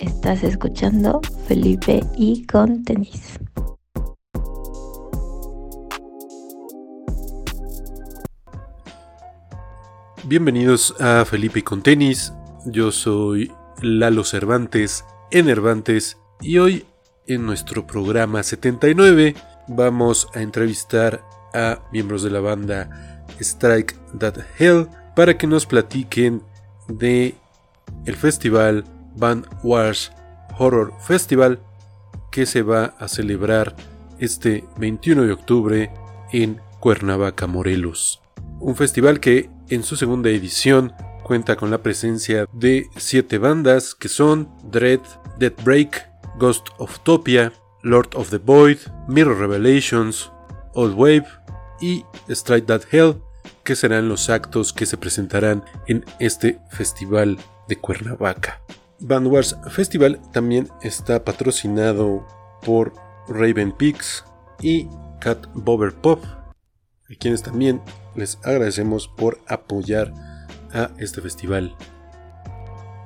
Estás escuchando Felipe y con tenis. Bienvenidos a Felipe y con tenis. Yo soy Lalo Cervantes, Enervantes, y hoy en nuestro programa 79 vamos a entrevistar a miembros de la banda Strike That Hell para que nos platiquen de el festival Band Wars Horror Festival que se va a celebrar este 21 de octubre en Cuernavaca, Morelos. Un festival que en su segunda edición cuenta con la presencia de siete bandas que son Dread, Dead Break, Ghost of Topia, Lord of the Void, Mirror Revelations, Old Wave y Strike That Hell, que serán los actos que se presentarán en este festival de Cuernavaca. Wars Festival también está patrocinado por Raven Peaks y Cat Bober Pop, a quienes también les agradecemos por apoyar a este festival.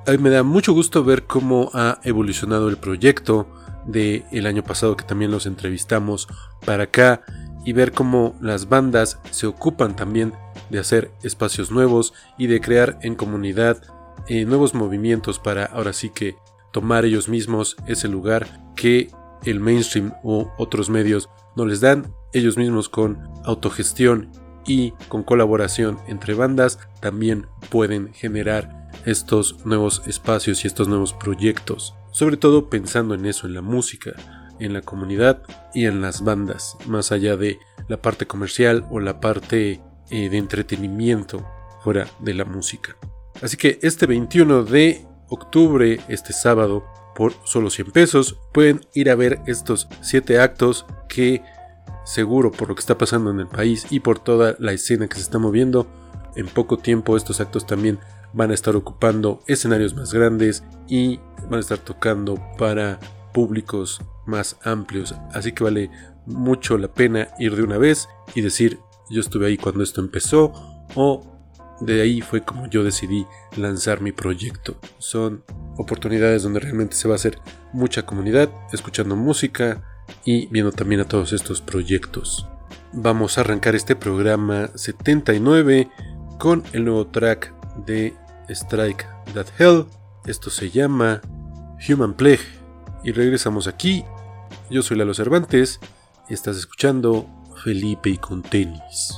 A mí me da mucho gusto ver cómo ha evolucionado el proyecto del el año pasado que también los entrevistamos para acá y ver cómo las bandas se ocupan también de hacer espacios nuevos y de crear en comunidad eh, nuevos movimientos para ahora sí que tomar ellos mismos ese lugar que el mainstream o otros medios no les dan, ellos mismos con autogestión y con colaboración entre bandas también pueden generar estos nuevos espacios y estos nuevos proyectos, sobre todo pensando en eso, en la música, en la comunidad y en las bandas, más allá de la parte comercial o la parte eh, de entretenimiento fuera de la música. Así que este 21 de octubre, este sábado, por solo 100 pesos, pueden ir a ver estos 7 actos que seguro por lo que está pasando en el país y por toda la escena que se está moviendo, en poco tiempo estos actos también van a estar ocupando escenarios más grandes y van a estar tocando para públicos más amplios. Así que vale mucho la pena ir de una vez y decir yo estuve ahí cuando esto empezó o de ahí fue como yo decidí lanzar mi proyecto. Son oportunidades donde realmente se va a hacer mucha comunidad, escuchando música y viendo también a todos estos proyectos. Vamos a arrancar este programa 79 con el nuevo track de Strike That Hell. Esto se llama Human Plague. Y regresamos aquí. Yo soy Lalo Cervantes y estás escuchando Felipe y con tenis.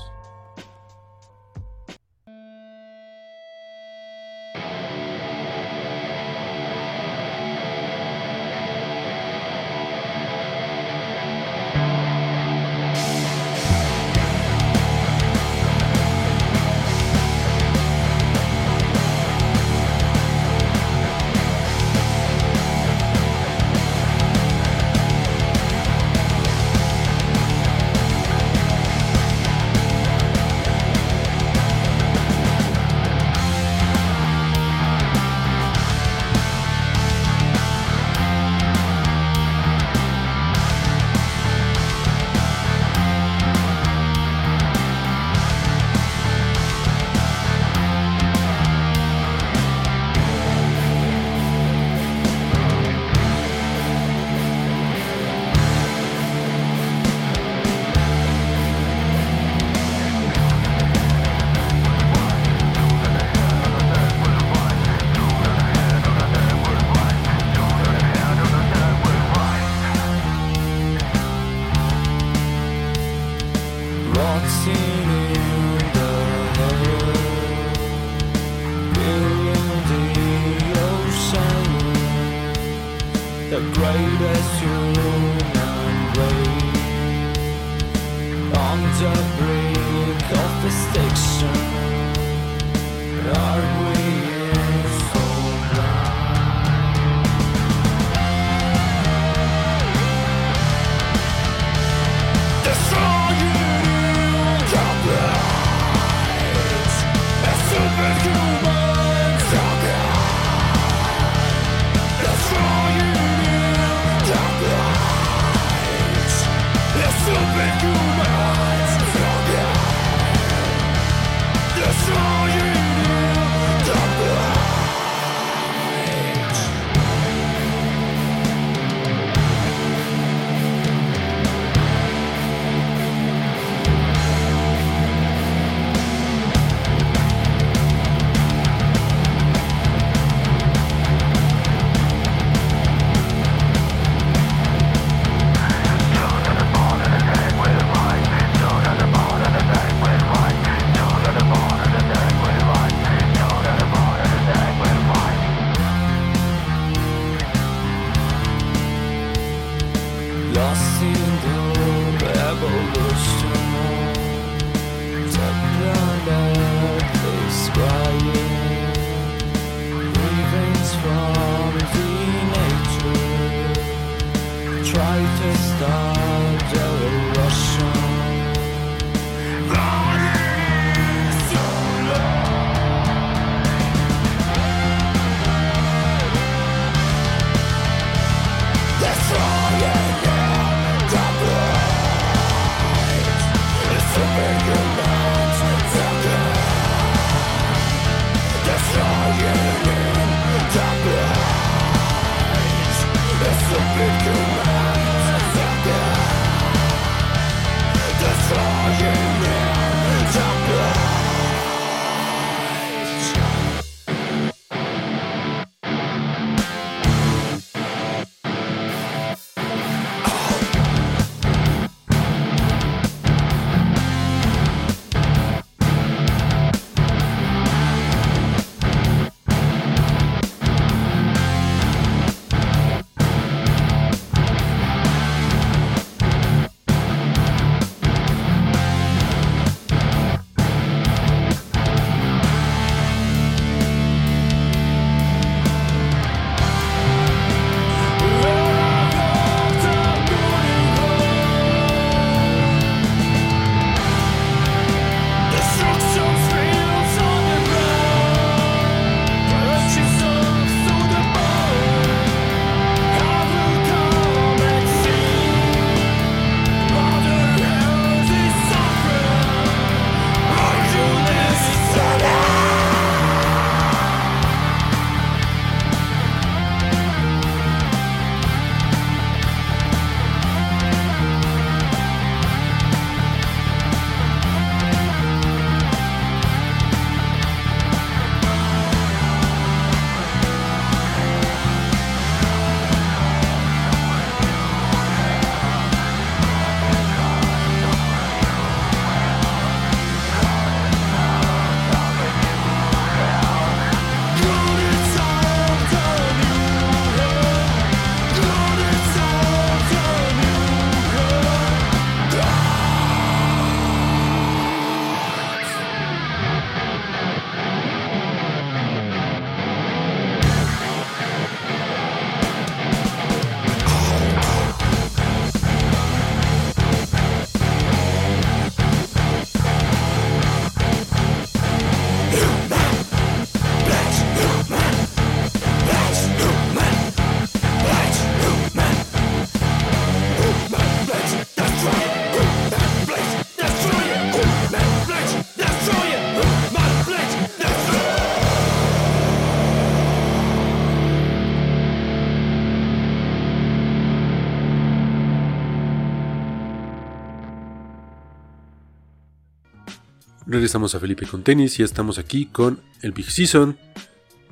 Regresamos a Felipe con tenis y estamos aquí con el Big Season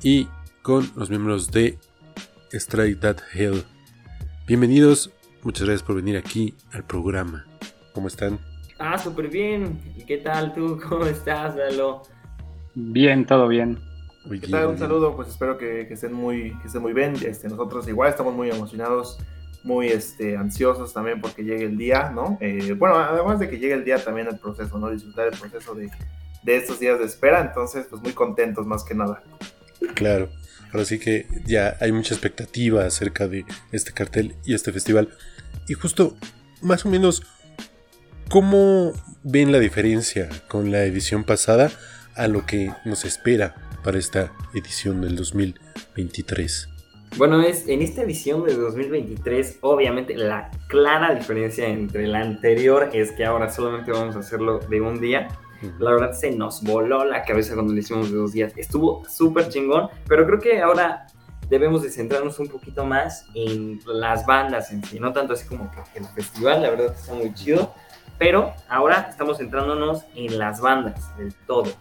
y con los miembros de Strike That Hell. Bienvenidos, muchas gracias por venir aquí al programa. ¿Cómo están? Ah, súper bien. ¿Y qué tal tú? ¿Cómo estás, Lalo? Bien, todo bien. Muy ¿Qué tal? Un saludo, pues espero que, estén muy, que estén muy bien. Este, nosotros igual estamos muy emocionados, muy este, ansiosos también porque llegue el día, ¿no? Eh, bueno, además de que llegue el día también el proceso, ¿no? Disfrutar el proceso de, de estos días de espera, entonces pues muy contentos más que nada. Claro, ahora sí que ya hay mucha expectativa acerca de este cartel y este festival. Y justo, más o menos, ¿Cómo ven la diferencia con la edición pasada a lo que nos espera para esta edición del 2023? Bueno, es, en esta edición de 2023, obviamente la clara diferencia entre la anterior es que ahora solamente vamos a hacerlo de un día. La verdad se nos voló la cabeza cuando lo hicimos de dos días. Estuvo súper chingón, pero creo que ahora debemos de centrarnos un poquito más en las bandas en sí, no tanto así como que el festival, la verdad está muy chido, pero ahora estamos centrándonos en las bandas del todo.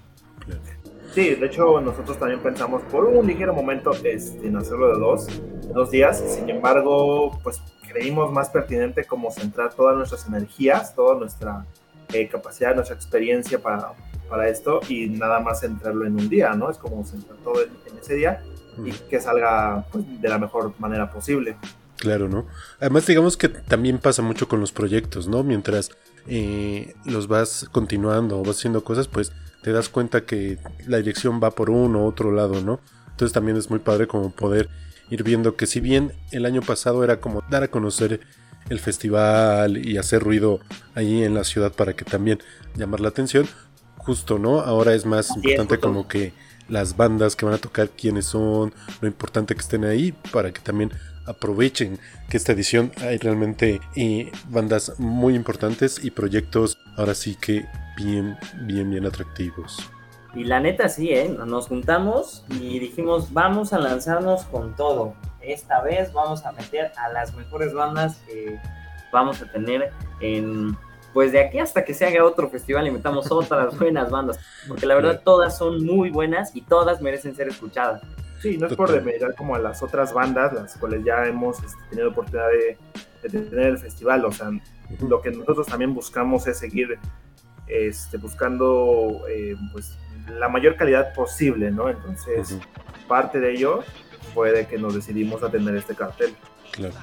Sí, de hecho nosotros también pensamos por un ligero momento este, en hacerlo de dos, dos días, sin embargo, pues creímos más pertinente como centrar todas nuestras energías, toda nuestra eh, capacidad, nuestra experiencia para, para esto y nada más centrarlo en un día, ¿no? Es como centrar todo en, ese día y que salga pues, de la mejor manera posible. Claro, ¿no? Además, digamos que también pasa mucho con los proyectos, ¿no? Mientras eh, los vas continuando o vas haciendo cosas, pues te das cuenta que la dirección va por uno u otro lado, ¿no? Entonces también es muy padre como poder ir viendo que si bien el año pasado era como dar a conocer el festival y hacer ruido ahí en la ciudad para que también llamar la atención, justo, ¿no? Ahora es más importante como que las bandas que van a tocar, quiénes son, lo importante que estén ahí para que también aprovechen que esta edición hay realmente eh, bandas muy importantes y proyectos ahora sí que bien, bien, bien atractivos. Y la neta sí, ¿eh? nos juntamos y dijimos vamos a lanzarnos con todo. Esta vez vamos a meter a las mejores bandas que vamos a tener en pues de aquí hasta que se haga otro festival y metamos otras buenas bandas, porque la verdad todas son muy buenas y todas merecen ser escuchadas. Sí, no es por demeritar como a las otras bandas, las cuales ya hemos este, tenido oportunidad de, tener el festival. O sea, lo que nosotros también buscamos es seguir este, buscando eh, pues, la mayor calidad posible, ¿no? Entonces, parte de ello fue de que nos decidimos a tener este cartel. Claro.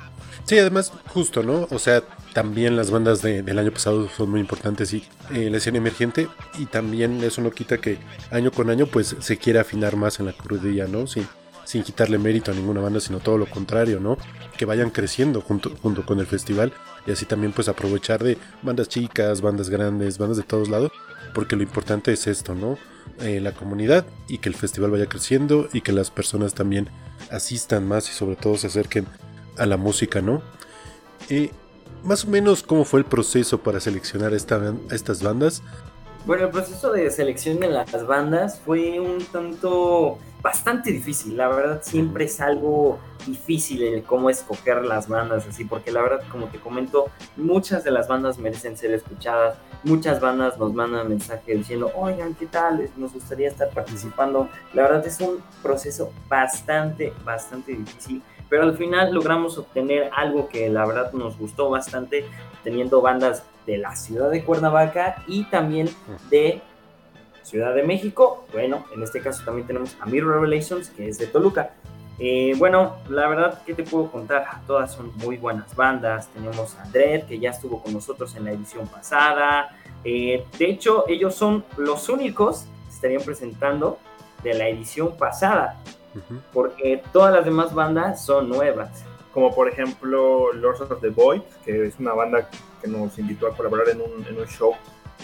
Sí, además, justo, ¿no? O sea, también las bandas del año pasado son muy importantes y eh, la escena emergente y también eso no quita que año con año pues se quiera afinar más en la crudilla, ¿no? Sin, sin quitarle mérito a ninguna banda, sino todo lo contrario, ¿no? Que vayan creciendo junto, junto con el festival y así también pues aprovechar de bandas chicas, bandas grandes, bandas de todos lados, porque lo importante es esto, ¿no? Eh, la comunidad y que el festival vaya creciendo y que las personas también asistan más y sobre todo se acerquen a la música, ¿no? Y más o menos cómo fue el proceso para seleccionar estas bandas. Bueno, el proceso de selección de las bandas fue un tanto bastante difícil. La verdad siempre es algo difícil el cómo escoger las bandas así, porque la verdad, como te comento, muchas de las bandas merecen ser escuchadas. Muchas bandas nos mandan mensajes diciendo, oigan, ¿qué tal? Nos gustaría estar participando. La verdad es un proceso bastante, bastante difícil pero al final logramos obtener algo que la verdad nos gustó bastante, teniendo bandas de la ciudad de Cuernavaca y también de Ciudad de México. Bueno, en este caso también tenemos a Mirror Revelations, que es de Toluca. Eh, bueno, la verdad, ¿qué te puedo contar? Todas son muy buenas bandas. Tenemos a que ya estuvo con nosotros en la edición pasada. Eh, de hecho, ellos son los únicos que estarían presentando de la edición pasada porque todas las demás bandas son nuevas. Como por ejemplo Lords of the Void, que es una banda que nos invitó a colaborar en un, en un show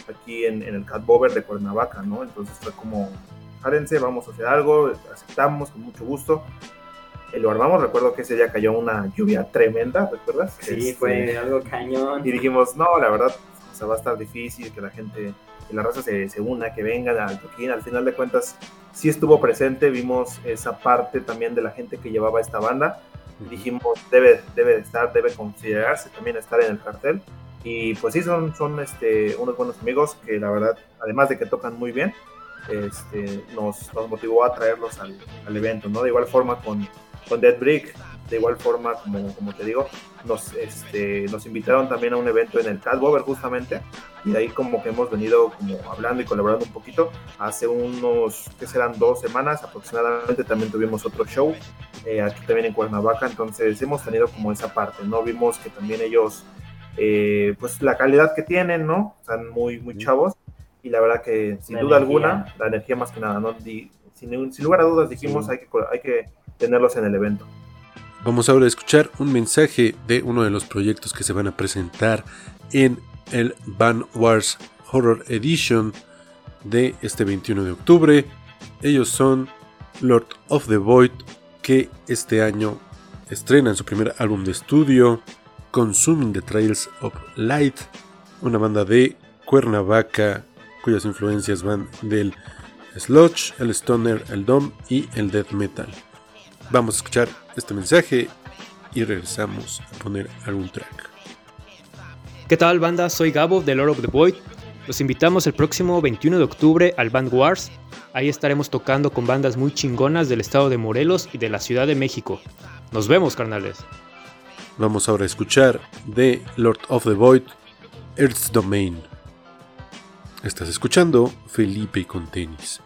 aquí en, en el Cat Bover de Cuernavaca, ¿no? Entonces fue como, járense, vamos a hacer algo, aceptamos con mucho gusto. Y lo armamos, recuerdo que ese día cayó una lluvia tremenda, ¿recuerdas? Sí, fue este, algo cañón. Y dijimos, no, la verdad, o sea, va a estar difícil que la gente, que la raza se, se una, que venga al toquín. Al final de cuentas, sí estuvo presente, vimos esa parte también de la gente que llevaba esta banda. Dijimos, debe, debe estar, debe considerarse también estar en el cartel. Y pues sí, son, son este, unos buenos amigos que la verdad, además de que tocan muy bien, este, nos, nos motivó a traerlos al, al evento, ¿no? De igual forma con, con Dead Brick, de igual forma, como, como te digo, nos, este, nos invitaron también a un evento en el Bover justamente, y de ahí como que hemos venido como hablando y colaborando un poquito. Hace unos, que serán dos semanas aproximadamente, también tuvimos otro show, eh, aquí también en Cuernavaca, entonces hemos tenido como esa parte, ¿no? Vimos que también ellos, eh, pues la calidad que tienen, ¿no? Están muy, muy chavos, y la verdad que sin La duda energía. alguna, la energía más que nada, ¿no? Sin, sin lugar a dudas dijimos, Sí. hay, que, hay que tenerlos en el evento. Vamos ahora a escuchar un mensaje de uno de los proyectos que se van a presentar en el Van Wars Horror Edition de este 21 de octubre. Ellos son Lord of the Void, que este año estrenan su primer álbum de estudio, Consuming the Trails of Light, una banda de Cuernavaca cuyas influencias van del sludge, el stoner, el dom y el death metal. Vamos a escuchar este mensaje y regresamos a poner algún track. ¿Qué tal banda? Soy Gabo de Lord of the Void. Los invitamos el próximo 21 de octubre al Band Wars. Ahí estaremos tocando con bandas muy chingonas del estado de Morelos y de la Ciudad de México. Nos vemos, carnales. Vamos ahora a escuchar de Lord of the Void, Earth's Domain. Estás escuchando Felipe con tenis.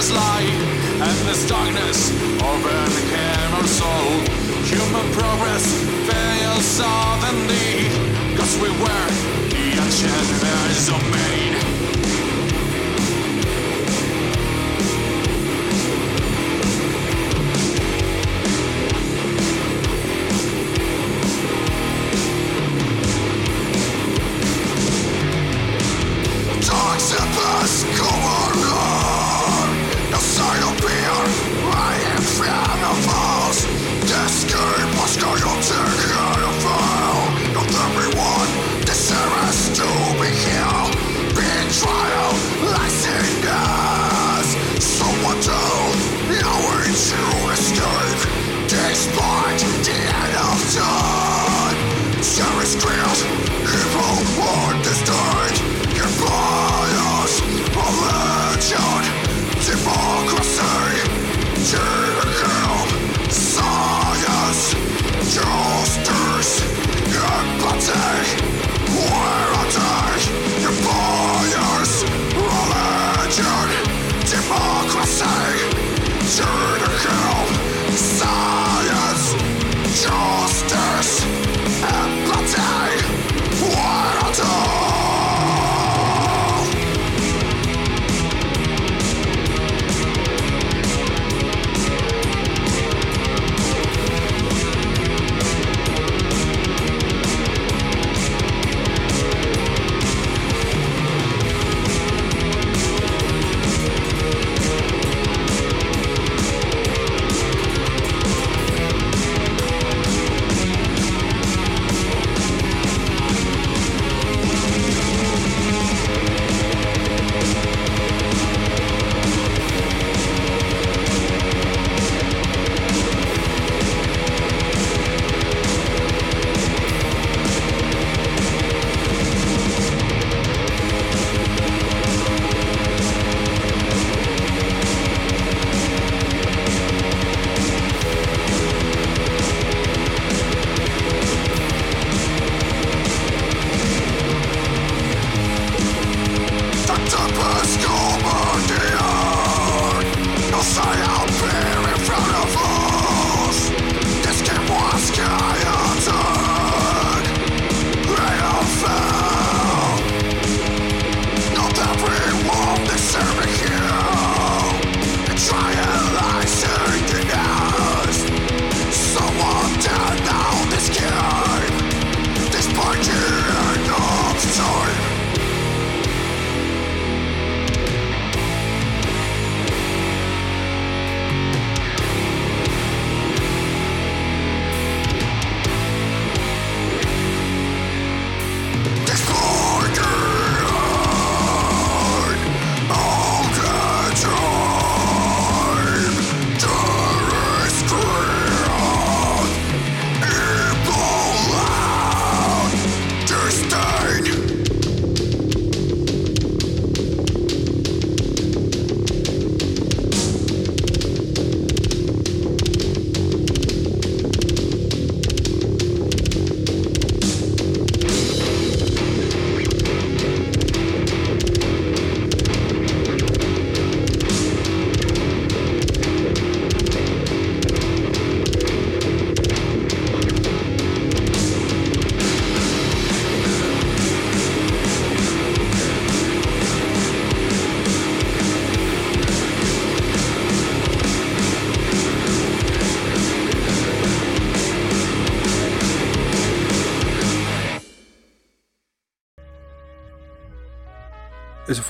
endless light, endless darkness over the care of soul. Human progress fails suddenly, cause we were the ancient eyes of man.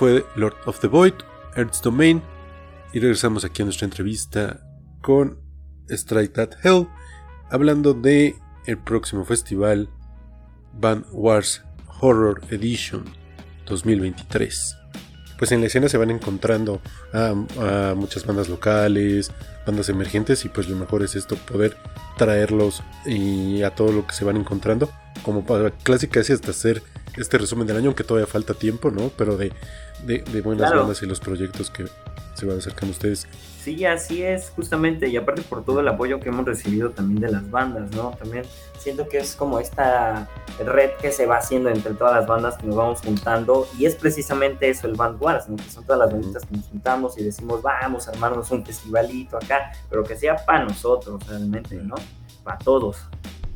Fue Lord of the Void, Earth's Domain. Y regresamos aquí a nuestra entrevista con Strike That Hell, hablando de el próximo festival Band Wars Horror Edition 2023. Pues en la escena se van encontrando a, muchas bandas locales, bandas emergentes y pues lo mejor es esto, poder traerlos a todo lo que se van encontrando, como para clásica es hasta hacer este resumen del año, aunque todavía falta tiempo, ¿no? Pero de, de, de buenas Claro. bandas y los proyectos que se van acercando ustedes. Sí, así es, justamente, y aparte por todo el apoyo que hemos recibido también de las bandas, ¿no? También siento que es como esta red que se va haciendo entre todas las bandas que nos vamos juntando, y es precisamente eso el Band Wars, ¿no? Que son todas las banditas que nos juntamos y decimos, vamos a armarnos un festivalito acá, pero que sea para nosotros realmente, ¿no? Para todos.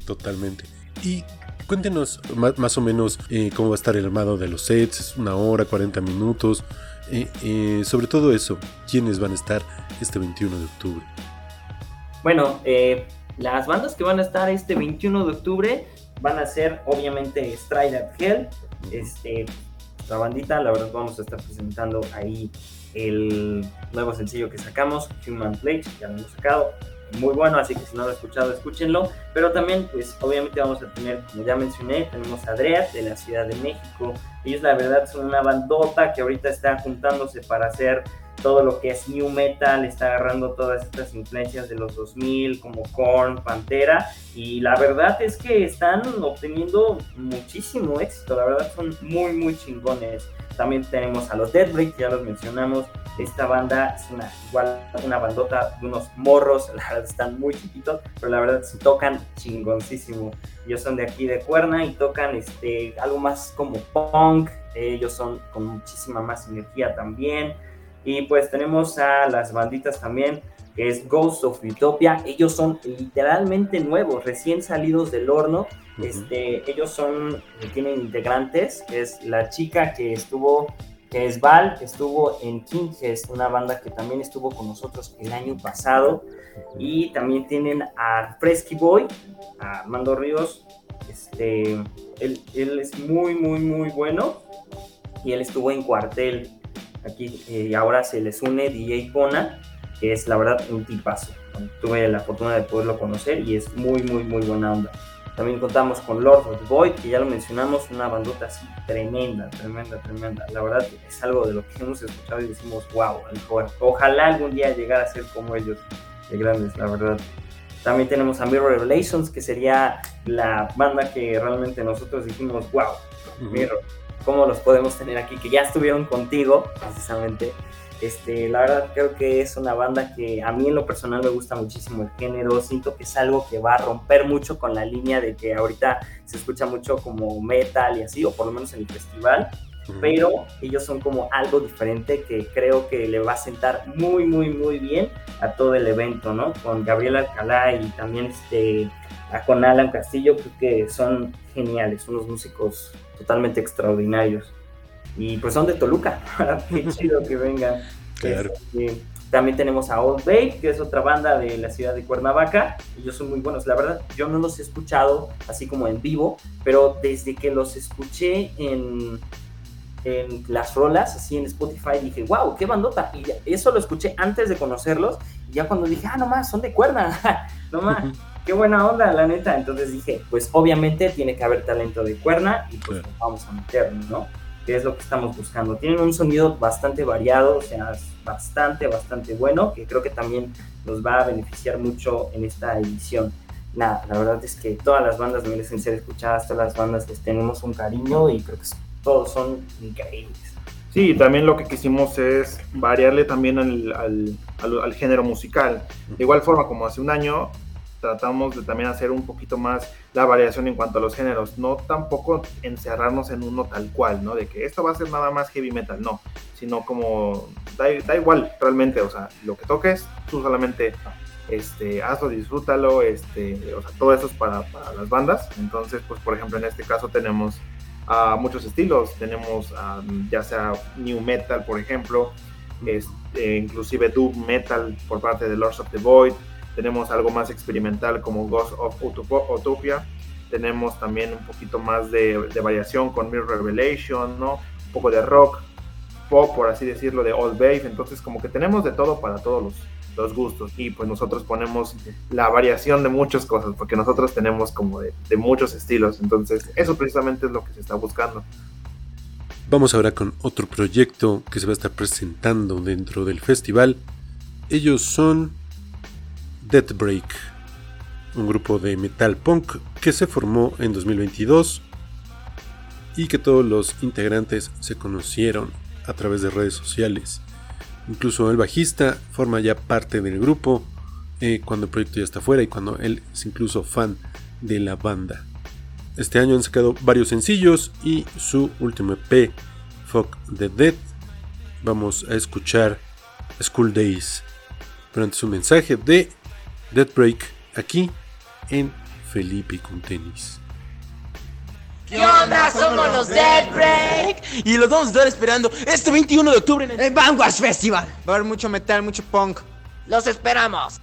Totalmente. Y cuéntenos más, o menos eh, cómo va a estar el armado de los sets, una hora, 40 minutos. eh, eh, sobre todo eso, quiénes van a estar este 21 de octubre. Bueno, las bandas que van a estar este 21 de octubre van a ser obviamente Stride Hell, este, la bandita, la verdad vamos a estar presentando ahí el nuevo sencillo que sacamos, Human Plate, ya lo hemos sacado, muy bueno, así que si no lo han escuchado, escúchenlo, pero también pues obviamente vamos a tener, como ya mencioné, tenemos a Dread de la Ciudad de México, ellos la verdad son una bandota que ahorita está juntándose para hacer todo lo que es new metal, está agarrando todas estas influencias de los 2000 como Korn, Pantera y la verdad es que están obteniendo muchísimo éxito, la verdad son muy muy chingones. También tenemos a los Deadbreak, ya los mencionamos, esta banda es una, igual una bandota de unos morros, la verdad están muy chiquitos, pero la verdad sí tocan chingoncísimo. Ellos son de aquí de Cuerna y tocan este, algo más como punk, ellos son con muchísima más energía también. Y pues tenemos a las banditas también, que es Ghost of Utopia. Ellos son literalmente nuevos, recién salidos del horno. Este, ellos son, tienen integrantes, es la chica que estuvo, que es Val, que estuvo en King, que es una banda que también estuvo con nosotros el año pasado. Y también tienen a Fresky Boy, a Armando Ríos. Este, él, él es muy, muy, muy bueno. Y él estuvo en cuartel aquí eh, ahora se les une DJ Pona, que es la verdad un tipazo. Tuve la fortuna de poderlo conocer y es muy, muy, muy buena onda. También contamos con Lord of the Void, que ya lo mencionamos, una bandota así tremenda, tremenda, tremenda. La verdad es algo de lo que hemos escuchado y decimos, wow, ojalá algún día llegar a ser como ellos, de grandes, la verdad. También tenemos a Mirror Revelations, que sería la banda que realmente nosotros dijimos, wow. Mirror, ¿cómo los podemos tener aquí? Que ya estuvieron contigo, precisamente. Este, la verdad creo que es una banda que a mí en lo personal me gusta muchísimo el género, siento que es algo que va a romper mucho con la línea de que ahorita se escucha mucho como metal y así, o por lo menos en el festival, pero ellos son como algo diferente que creo que le va a sentar muy, muy, muy bien a todo el evento, ¿no? Con Gabriel Alcalá y también este, con Alan Castillo, creo que son geniales, unos músicos totalmente extraordinarios. Y pues son de Toluca, qué chido que vengan. Claro. Este, también tenemos a Old Bay, que es otra banda de la ciudad de Cuernavaca. Ellos son muy buenos. La verdad, yo no los he escuchado así como en vivo, pero desde que los escuché en, en las rolas, así en Spotify, dije, wow, qué bandota. Y eso lo escuché antes de conocerlos. Y ya cuando dije, ah, no más, son de Cuerna. no más, qué buena onda, la neta. Entonces dije, pues obviamente tiene que haber talento de Cuerna y pues nos vamos a meterlo, ¿no? Que es lo que estamos buscando. Tienen un sonido bastante variado, o sea, es bastante, bastante bueno, que creo que también nos va a beneficiar mucho en esta edición. Nada, la verdad es que todas las bandas merecen ser escuchadas, todas las bandas les tenemos un cariño y creo que todos son increíbles. Sí, también lo que quisimos es variarle también al, al- al- al género musical. De igual forma, como hace un año, tratamos de también hacer un poquito más la variación en cuanto a los géneros. No tampoco encerrarnos en uno tal cual, ¿no? De que esto va a ser nada más heavy metal, no. Sino como, da, da igual realmente, o sea, lo que toques, tú solamente este, hazlo, disfrútalo, este, o sea, todo eso es para, para las bandas. Entonces, pues, por ejemplo, en este caso tenemos a muchos estilos. Tenemos ah, ya sea new metal, por ejemplo, este, inclusive doom metal por parte de Lords of the Void. Tenemos algo más experimental como Ghost of Utopia. Tenemos también un poquito más de, de variación con Mirror Revelation, ¿no? Un poco de rock. pop, por así decirlo, de old wave, entonces como que tenemos de todo para todos los, los gustos y pues nosotros ponemos la variación de muchas cosas, porque nosotros tenemos como de, de muchos estilos, entonces eso precisamente es lo que se está buscando. Vamos ahora con otro proyecto que se va a estar presentando dentro del festival. Ellos son Death Break, un grupo de metal punk que se formó en 2022 y que todos los integrantes se conocieron a través de redes sociales. Incluso el bajista forma ya parte del grupo eh, cuando el proyecto ya está fuera y cuando él es incluso fan de la banda. Este año han sacado varios sencillos y su último EP, Fuck the Dead. Vamos a escuchar School Days. Pero antes un mensaje de Dead Break aquí en Felipe con tenis. ¿Qué onda? Somos los Dead Break y los vamos a estar esperando este 21 de octubre en el Vanguard Festival. Va a haber mucho metal, mucho punk. Los esperamos.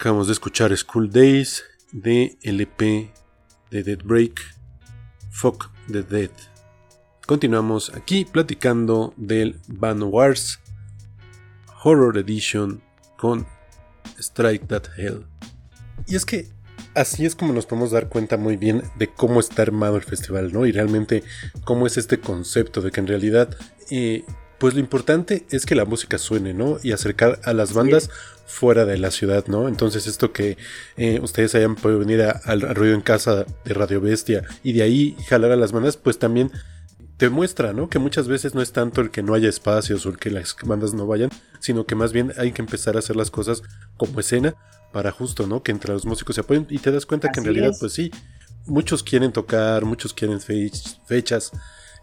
Acabamos de escuchar School Days de LP de Dead Break, Fuck the Dead. Continuamos aquí platicando del Van Wars Horror Edition con Strike That Hell. Y es que así es como nos podemos dar cuenta muy bien de cómo está armado el festival, ¿no? Y realmente cómo es este concepto de que en realidad, eh, pues lo importante es que la música suene, ¿no? Y acercar a las bandas fuera de la ciudad, ¿no? Entonces esto que eh, ustedes hayan podido venir al ruido en casa de Radio Bestia y de ahí jalar a las bandas, pues también te muestra, ¿no? Que muchas veces no es tanto el que no haya espacios o el que las bandas no vayan, sino que más bien hay que empezar a hacer las cosas como escena para justo, ¿no? Que entre los músicos se apoyen y te das cuenta que en realidad, es. pues sí, muchos quieren tocar, muchos quieren fech- fechas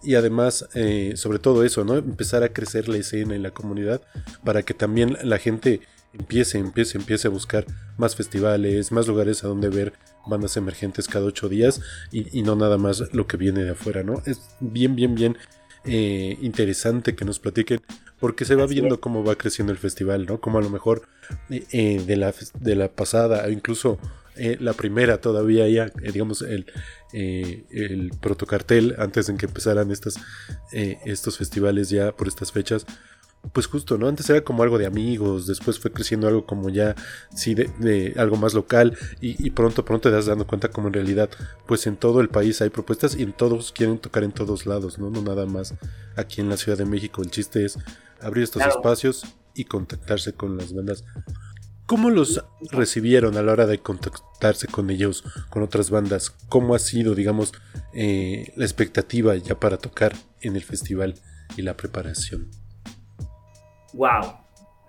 y además, eh, sobre todo eso, ¿no? Empezar a crecer la escena y la comunidad para que también la gente empiece, empiece, empiece a buscar más festivales, más lugares a donde ver bandas emergentes cada ocho días y, y no nada más lo que viene de afuera, ¿no? Es bien, bien, bien eh, interesante que nos platiquen porque se va viendo cómo va creciendo el festival, ¿no? Como a lo mejor eh, eh, de, la, de la pasada, o incluso eh, la primera todavía ya, eh, digamos, el, eh, el protocartel antes de que empezaran estas, estos festivales ya por estas fechas. Pues justo, ¿no? Antes era como algo de amigos, después fue creciendo algo como ya, sí, de, de algo más local y, y pronto, pronto te das dando cuenta como en realidad, pues en todo el país hay propuestas y en todos quieren tocar en todos lados, ¿no? No nada más aquí en la Ciudad de México. El chiste es abrir estos Claro. espacios y contactarse con las bandas. ¿Cómo los recibieron a la hora de contactarse con ellos, con otras bandas? ¿Cómo ha sido, digamos, eh, la expectativa ya para tocar en el festival y la preparación? Wow.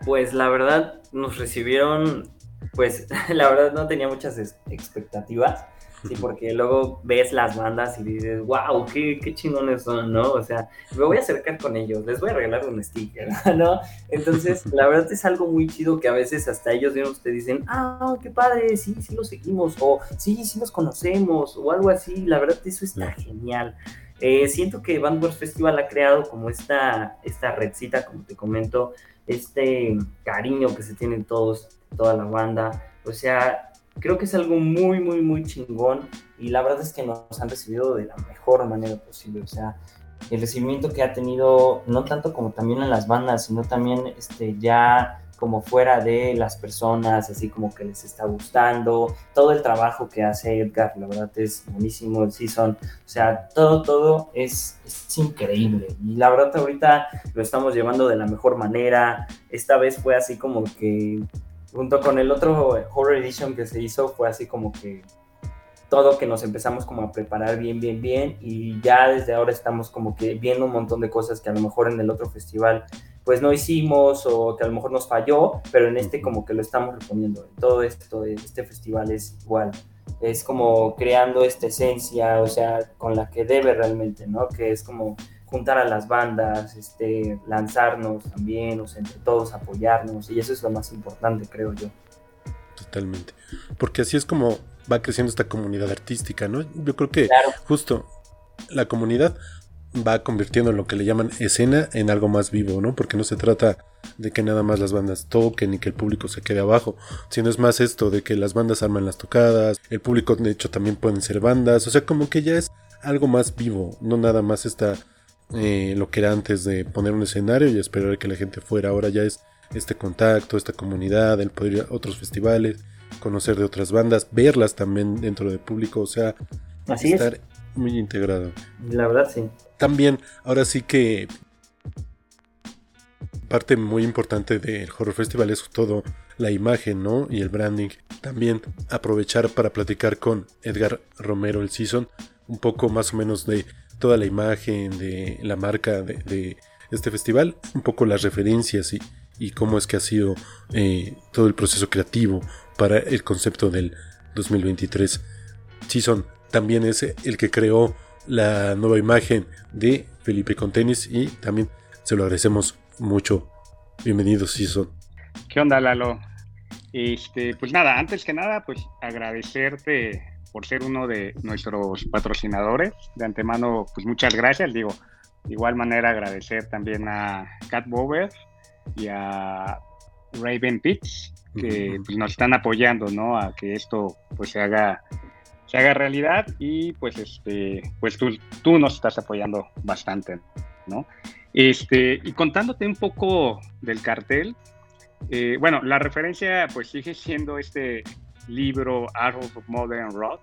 Pues la verdad nos recibieron, pues la verdad no tenía muchas expectativas, sí, porque luego ves las bandas y dices, wow, qué, qué chingones son, ¿no? O sea, me voy a acercar con ellos, les voy a regalar un sticker, ¿no? Entonces, la verdad es algo muy chido que a veces hasta ellos mismos te dicen, ah, qué padre, sí, sí los seguimos, o sí, sí los conocemos, o algo así, la verdad eso está genial. Eh, siento que Bandwars Festival ha creado como esta, esta redcita, como te comento, este cariño que se tienen todos, toda la banda. O sea, creo que es algo muy, muy, muy chingón y la verdad es que nos han recibido de la mejor manera posible. O sea, el recibimiento que ha tenido, no tanto como también en las bandas, sino también este, ya como fuera de las personas, así como que les está gustando, todo el trabajo que hace Edgar, la verdad es buenísimo, el season, o sea, todo, todo es, es increíble. Y la verdad ahorita lo estamos llevando de la mejor manera. Esta vez fue así como que, junto con el otro Horror Edition que se hizo, fue así como que todo que nos empezamos como a preparar bien, bien, bien. Y ya desde ahora estamos como que viendo un montón de cosas que a lo mejor en el otro festival pues no hicimos o que a lo mejor nos falló, pero en este como que lo estamos reponiendo. Todo esto este festival es igual es como creando esta esencia, o sea, con la que debe realmente, ¿no? Que es como juntar a las bandas, este, lanzarnos también, o sea, entre todos apoyarnos, y eso es lo más importante, creo yo. Totalmente. Porque así es como va creciendo esta comunidad artística, ¿no? Yo creo que Claro. justo la comunidad va convirtiendo lo que le llaman escena en algo más vivo, ¿no? Porque no se trata de que nada más las bandas toquen y que el público se quede abajo, sino es más esto de que las bandas arman las tocadas, el público de hecho también pueden ser bandas, o sea, como que ya es algo más vivo, no nada más está eh, lo que era antes de poner un escenario y esperar que la gente fuera, ahora ya es este contacto, esta comunidad, el poder ir a otros festivales, conocer de otras bandas, verlas también dentro del público, o sea, Así es. Muy integrado. La verdad, sí. También, ahora sí que parte muy importante del Horror Festival es todo la imagen, ¿no? Y el branding. También aprovechar para platicar con Edgar Romero el Season un poco más o menos de toda la imagen, de la marca de, de este festival, un poco las referencias y, y cómo es que ha sido eh, todo el proceso creativo para el concepto del 2023. Season también es el que creó la nueva imagen de Felipe Contenis y también se lo agradecemos mucho. Bienvenidos, Season. ¿Qué onda, Lalo? Este, pues nada, antes que nada, pues agradecerte por ser uno de nuestros patrocinadores. De antemano, pues muchas gracias. Digo, de igual manera agradecer también a Cat Bower y a Raven Pitts, que pues, nos están apoyando, ¿no? A que esto pues se haga se haga realidad y pues este pues tú, tú nos estás apoyando bastante, ¿no? Este, y contándote un poco del cartel, eh, bueno, la referencia pues sigue siendo este libro Arrows of Modern Rock,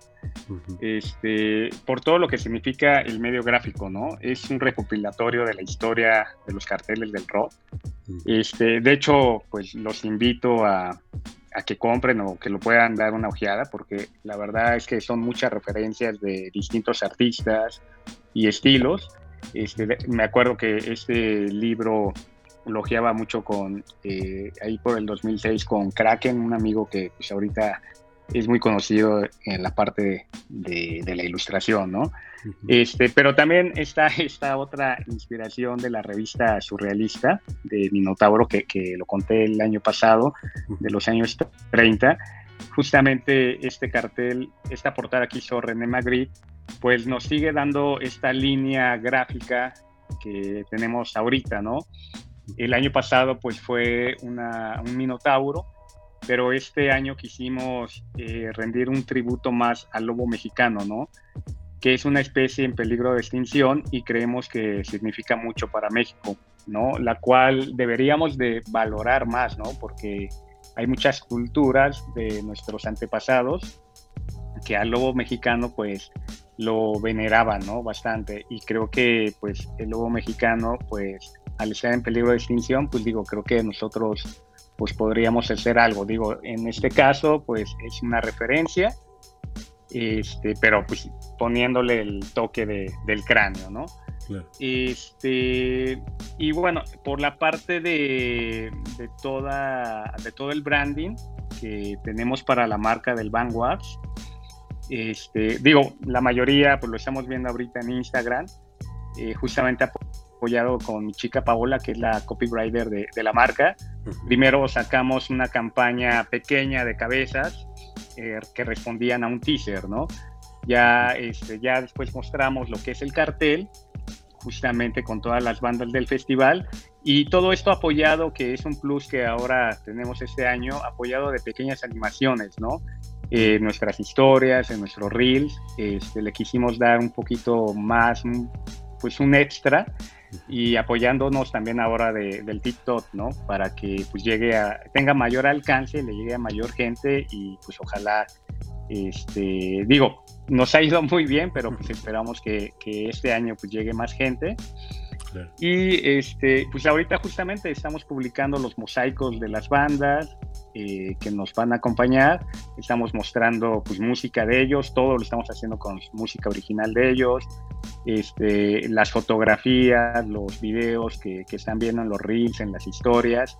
Ujú. este, por todo lo que significa el medio gráfico, ¿no? Es un recopilatorio de la historia de los carteles del rock. Ujú. Este, de hecho, pues los invito a, a que compren o que lo puedan dar una ojeada, porque la verdad es que son muchas referencias de distintos artistas y estilos. Este, me acuerdo que este libro lo mucho con, eh, ahí por el 2006, con Kraken, un amigo que pues ahorita es muy conocido en la parte de, de la ilustración, ¿no? Este, pero también está esta otra inspiración de la revista surrealista de Minotauro, que, que lo conté el año pasado, de los años 30. Justamente este cartel, esta portada que hizo René Magritte, pues nos sigue dando esta línea gráfica que tenemos ahorita, ¿no? El año pasado pues fue una, un Minotauro, pero este año quisimos eh, rendir un tributo más al lobo mexicano, ¿no? que es una especie en peligro de extinción y creemos que significa mucho para México, ¿no? La cual deberíamos de valorar más, ¿no? Porque hay muchas culturas de nuestros antepasados que al lobo mexicano pues lo veneraban, ¿no? Bastante y creo que pues el lobo mexicano pues al estar en peligro de extinción pues digo creo que nosotros pues podríamos hacer algo, digo en este caso pues es una referencia este, pero pues poniéndole el toque de, del cráneo, ¿no? Este, y bueno, por la parte de, de, toda, de todo el branding que tenemos para la marca del Vanguard, este, digo, la mayoría pues lo estamos viendo ahorita en Instagram, eh, justamente apoyado con mi chica Paola, que es la copywriter de, de la marca. Primero sacamos una campaña pequeña de cabezas eh, que respondían a un teaser, ¿no? Ya, este, ya después mostramos lo que es el cartel, justamente con todas las bandas del festival, y todo esto apoyado, que es un plus que ahora tenemos este año, apoyado de pequeñas animaciones, ¿no? Eh, nuestras historias, en nuestros reels, este, le quisimos dar un poquito más, pues un extra, y apoyándonos también ahora de, del TikTok, ¿no? Para que pues llegue a, tenga mayor alcance, le llegue a mayor gente y pues ojalá, este, digo, nos ha ido muy bien, pero pues esperamos que, que este año pues llegue más gente. Y este, pues ahorita justamente estamos publicando los mosaicos de las bandas eh, que nos van a acompañar. Estamos mostrando pues música de ellos, todo lo estamos haciendo con música original de ellos. Este, las fotografías, los videos que, que están viendo en los reels, en las historias,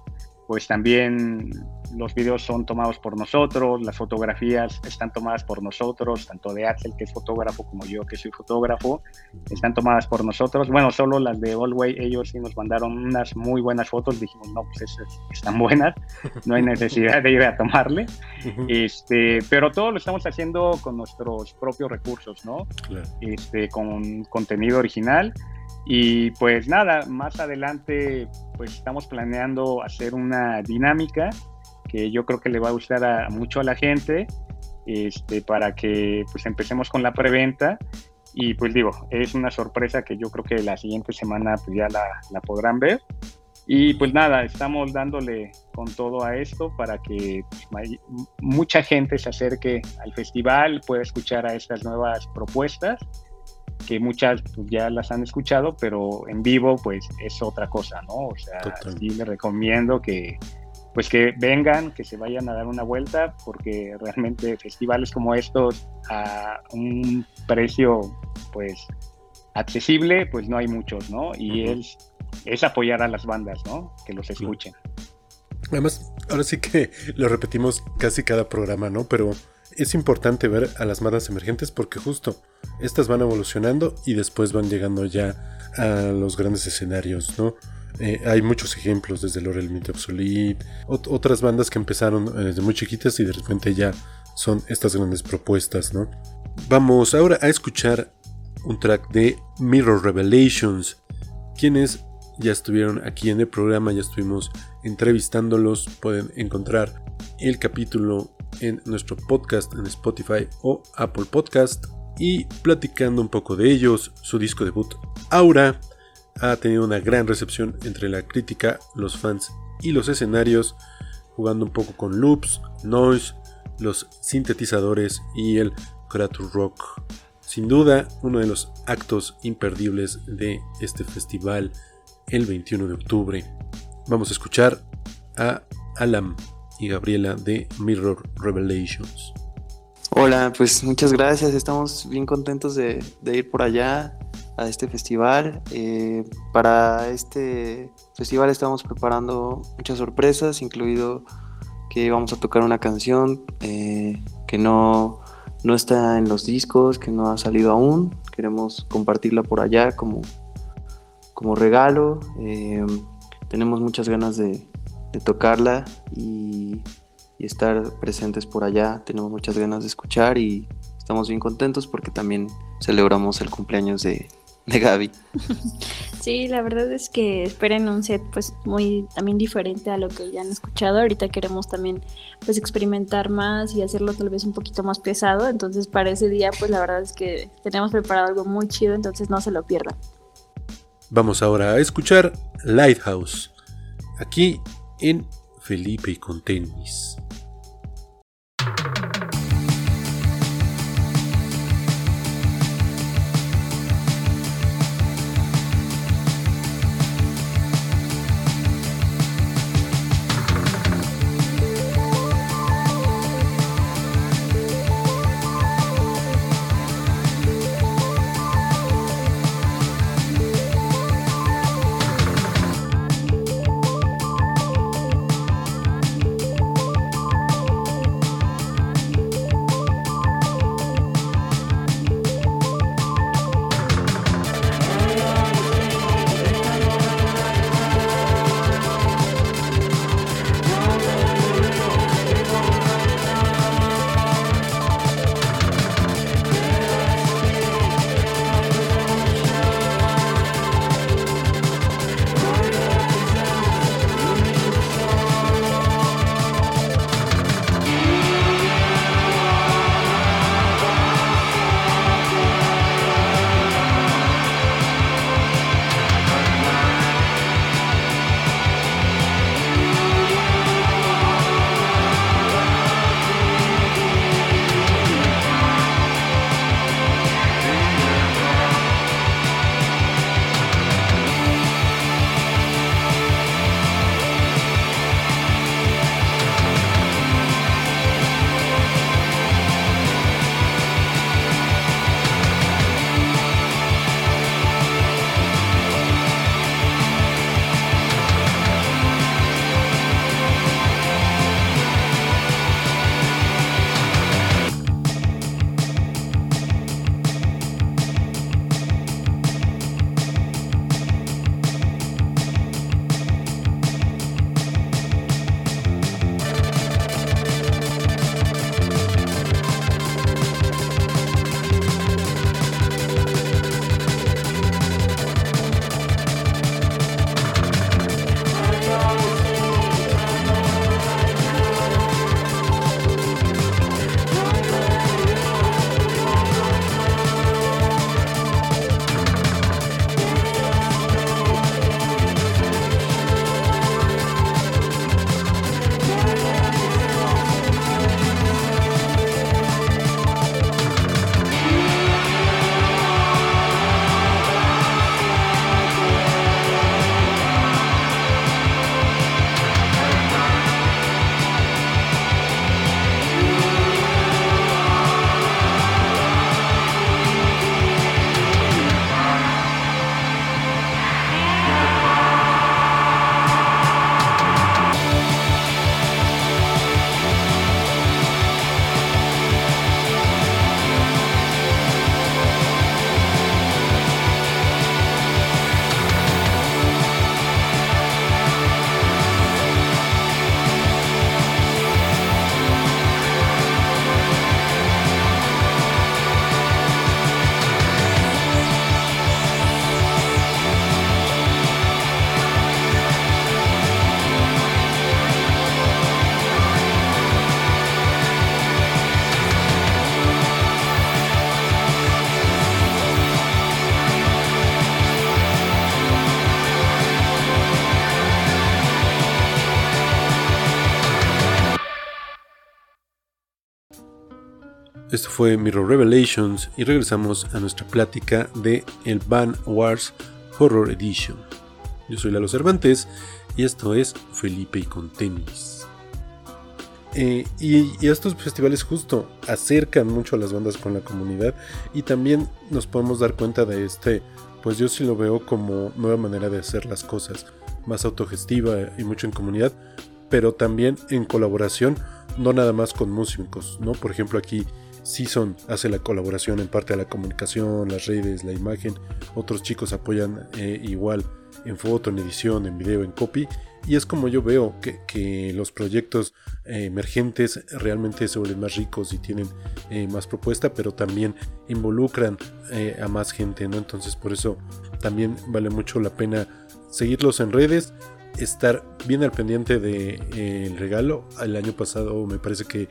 pues también los videos son tomados por nosotros, las fotografías están tomadas por nosotros, tanto de Axel, que es fotógrafo, como yo, que soy fotógrafo, están tomadas por nosotros. Bueno, solo las de Allway, ellos sí nos mandaron unas muy buenas fotos, dijimos, no, pues esas están buenas, no hay necesidad de ir a tomarle. este, pero todo lo estamos haciendo con nuestros propios recursos, ¿no? Este, con contenido original. Y pues nada, más adelante pues estamos planeando hacer una dinámica que yo creo que le va a gustar a, mucho a la gente, este, para que pues empecemos con la preventa. Y pues digo, es una sorpresa que yo creo que la siguiente semana pues ya la, la podrán ver. Y pues nada, estamos dándole con todo a esto para que pues, mucha gente se acerque al festival, pueda escuchar a estas nuevas propuestas que muchas pues, ya las han escuchado, pero en vivo pues es otra cosa, ¿no? O sea, sí les recomiendo que pues que vengan, que se vayan a dar una vuelta, porque realmente festivales como estos a un precio pues accesible, pues no hay muchos, ¿no? Y es, es apoyar a las bandas, ¿no? Que los escuchen. Además, ahora sí que lo repetimos casi cada programa, ¿no? Pero es importante ver a las bandas emergentes porque justo estas van evolucionando y después van llegando ya a los grandes escenarios, ¿no? Eh, hay muchos ejemplos desde Laurel Mint Obsolete, otras bandas que empezaron eh, desde muy chiquitas y de repente ya son estas grandes propuestas, ¿no? Vamos ahora a escuchar un track de Mirror Revelations, quienes ya estuvieron aquí en el programa, ya estuvimos entrevistándolos, pueden encontrar el capítulo en nuestro podcast en Spotify o Apple Podcast y platicando un poco de ellos, su disco debut Aura ha tenido una gran recepción entre la crítica, los fans y los escenarios, jugando un poco con loops, noise, los sintetizadores y el creature rock. Sin duda, uno de los actos imperdibles de este festival el 21 de octubre. Vamos a escuchar a Alam y Gabriela de Mirror Revelations. Hola, pues muchas gracias, estamos bien contentos de, ir por allá a este festival. Eh, para este festival estamos preparando muchas sorpresas, incluido que vamos a tocar una canción eh, que no, no está en los discos, que no ha salido aún. Queremos compartirla por allá como, como regalo. Eh, tenemos muchas ganas de, de tocarla y, y estar presentes por allá. Tenemos muchas ganas de escuchar y estamos bien contentos porque también celebramos el cumpleaños de, de Gaby. Sí, la verdad es que esperen un set pues muy también diferente a lo que ya han escuchado. Ahorita queremos también pues experimentar más y hacerlo tal vez un poquito más pesado. Entonces para ese día pues la verdad es que tenemos preparado algo muy chido, entonces no se lo pierdan. Vamos ahora a escuchar Lighthouse, aquí en Felipe y fue Mirror Revelations y regresamos a nuestra plática de el Van Wars Horror Edition. Yo soy Lalo Cervantes y esto es Felipe y con tenis. Eh, y, y estos festivales justo acercan mucho a las bandas con la comunidad y también nos podemos dar cuenta de este, pues yo sí lo veo como nueva manera de hacer las cosas, más autogestiva y mucho en comunidad, pero también en colaboración no nada más con músicos, ¿no? Por ejemplo, aquí Season hace la colaboración en parte de la comunicación, las redes, la imagen. Otros chicos apoyan eh, igual en foto, en edición, en video, en copy. Y es como yo veo que, que los proyectos eh, emergentes realmente se vuelven más ricos y tienen eh, más propuesta, pero también involucran a más gente, ¿no? Entonces por eso también vale mucho la pena seguirlos en redes, estar bien al pendiente del regalo. El año pasado me parece que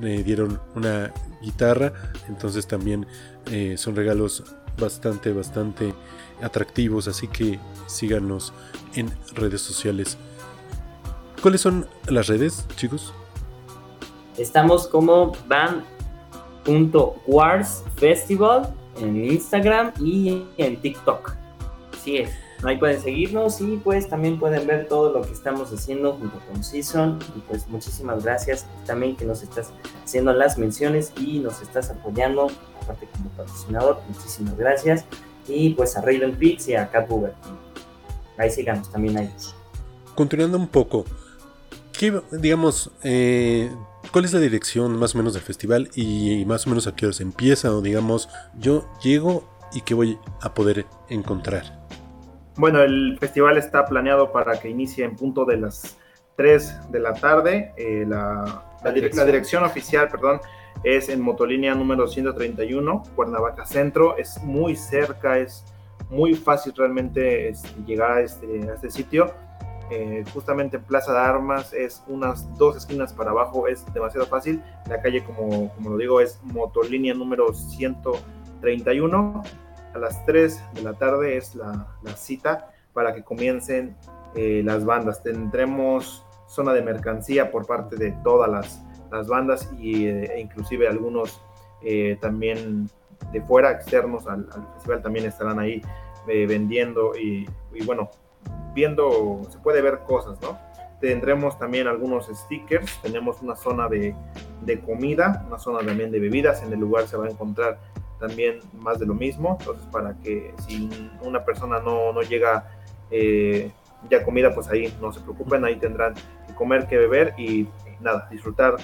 me dieron una guitarra, entonces también eh, son regalos bastante, bastante atractivos, así que síganos en redes sociales. ¿Cuáles son las redes, chicos? Estamos como band.wars festival en Instagram y en TikTok. Así es. Ahí pueden seguirnos y pues también pueden ver todo lo que estamos haciendo junto con Season. Y pues muchísimas gracias también que nos estás haciendo las menciones y nos estás apoyando, aparte como patrocinador. Muchísimas gracias. Y pues a Raven Pix y a Cat Booger. Ahí sigamos también ahí. Continuando un poco, ¿qué, digamos, eh, cuál es la dirección más o menos del festival y más o menos a qué horas empieza? O digamos, yo llego y qué voy a poder encontrar. Bueno, el festival está planeado para que inicie en punto de las 3 de la tarde. Eh, la, la, dire- la dirección oficial, perdón, es en Motolínea número 131, Cuernavaca Centro. Es muy cerca, es muy fácil realmente este, llegar a este, a este sitio. Eh, justamente en Plaza de Armas es unas dos esquinas para abajo, es demasiado fácil. La calle, como, como lo digo, es Motolínea número 131 a las 3 de la tarde es la, la cita para que comiencen eh, las bandas. Tendremos zona de mercancía por parte de todas las, las bandas y, eh, e inclusive algunos eh, también de fuera, externos al, al, festival, también estarán ahí vendiendo y, y, bueno, viendo, se puede ver cosas, ¿no? Tendremos también algunos stickers, tenemos una zona de, de comida, una zona también de bebidas, en el lugar se va a encontrar también más de lo mismo. Entonces, para que si una persona no, no llega eh, ya comida, pues ahí no se preocupen, ahí tendrán que comer, que beber y, nada, disfrutar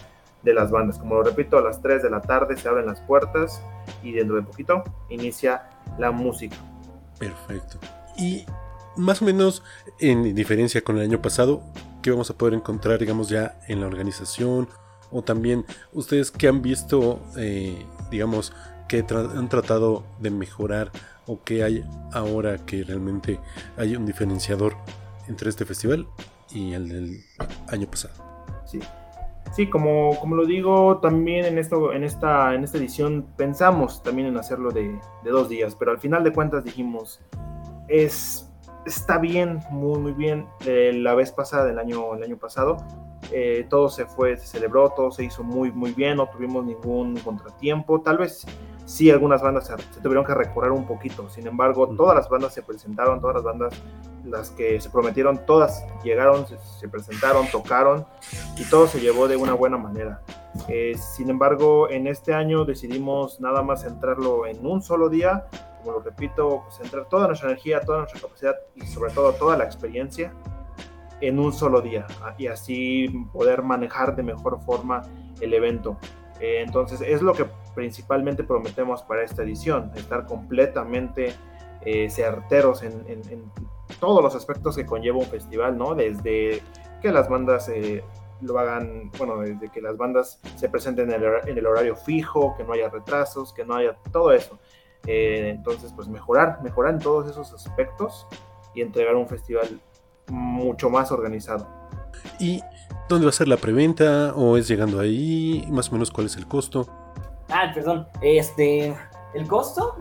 de las bandas. Como lo repito, a las 3 de la tarde se abren las puertas y dentro de poquito inicia la música. Perfecto. Y más o menos en diferencia con el año pasado, ¿qué vamos a poder encontrar, digamos, ya en la organización? O también ustedes que han visto, eh, digamos, que tra han tratado de mejorar o que hay ahora que realmente hay un diferenciador entre este festival y el del año pasado. Sí, sí como, como lo digo, también en, esto, en, esta, en esta edición pensamos también en hacerlo de, de dos días, pero al final de cuentas dijimos, es, está bien, muy, muy bien. Eh, la vez pasada, el año, el año pasado, eh, todo se fue, se celebró, todo se hizo muy, muy bien, no tuvimos ningún contratiempo. Tal vez sí algunas bandas se, se, tuvieron que recorrer un poquito. Sin embargo, todas las bandas se presentaron, todas las bandas, las que se prometieron, todas llegaron, se, se presentaron, tocaron y todo se llevó de una buena manera. Eh, sin embargo, en este año decidimos nada más centrarlo en un solo día. Como lo repito, centrar toda nuestra energía, toda nuestra capacidad y sobre todo toda la experiencia en un solo día y así poder manejar de mejor forma el evento. Eh, entonces es lo que principalmente prometemos para esta edición, estar completamente eh, certeros en, todos los aspectos que conlleva un festival, ¿no? Desde que las bandas eh, lo hagan, bueno, desde que las bandas se presenten en el, en el, horario fijo, que no haya retrasos, que no haya todo eso. Entonces, pues mejorar, mejorar en todos esos aspectos y entregar un festival mucho más organizado. ¿Y dónde va a ser la preventa? ¿O es llegando ahí? Más o menos cuál es el costo. Ah, perdón. Este. ¿El costo?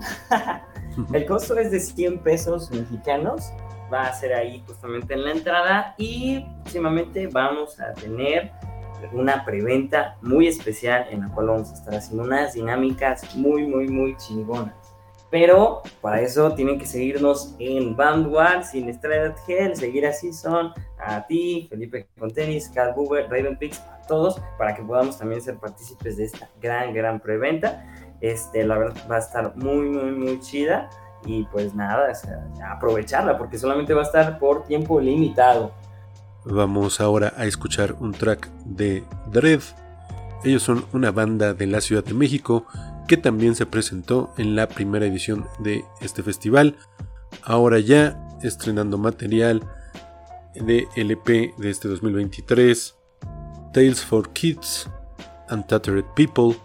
el costo es de 100 pesos mexicanos. Va a ser ahí justamente en la entrada. Y próximamente vamos a tener una preventa muy especial en la cual vamos a estar haciendo unas dinámicas muy, muy, muy chingonas. Pero para eso tienen que seguirnos en Bandwar, sin Estrella Gel, seguir a Season, a ti, Felipe con tenis, Cal Buber, Raven Pix, a todos, para que podamos también ser partícipes de esta gran, gran preventa. Este, la verdad va a estar muy, muy, muy chida. Y pues nada, aprovecharla porque solamente va a estar por tiempo limitado. Vamos ahora a escuchar un track de Dread. Ellos son una banda de la Ciudad de México que también se presentó en la primera edición de este festival. Ahora ya estrenando material, de LP de este 2023, Tales for Kids, and Tattered People.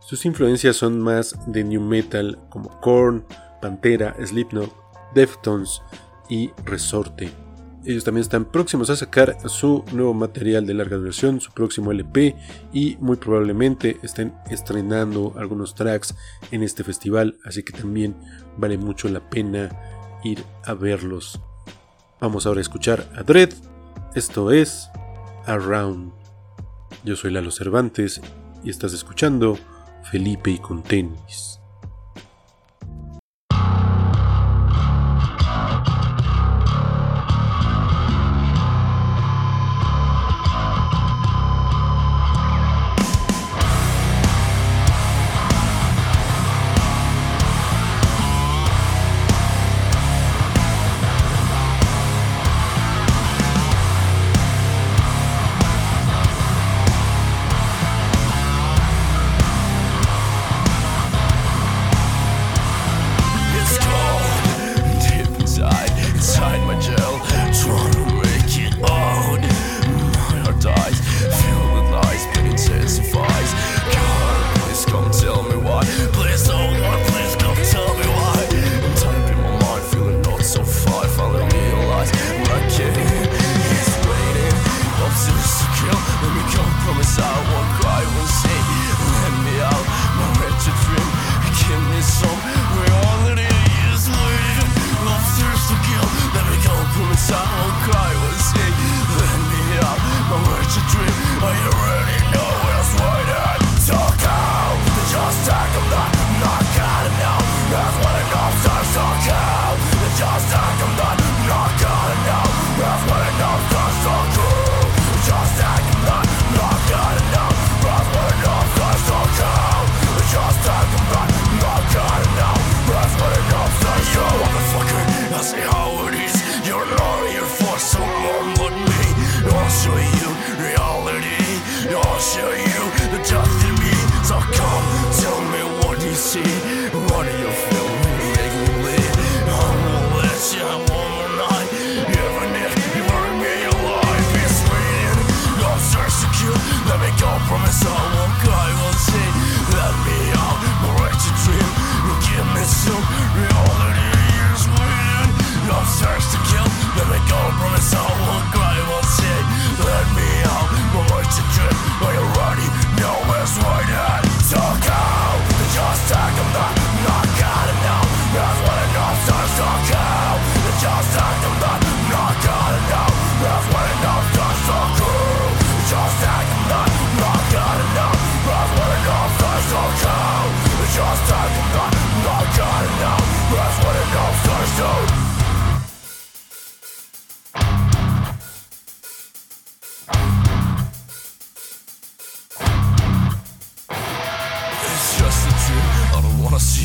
Sus influencias son más de new metal como Korn, Pantera, Slipknot, Deftones y Resorte. Ellos también están próximos a sacar su nuevo material de larga duración, su próximo LP y muy probablemente estén estrenando algunos tracks en este festival, así que también vale mucho la pena ir a verlos. Vamos ahora a escuchar a Dread. Esto es Around. Yo soy Lalo Cervantes y estás escuchando Felipe y con tenis.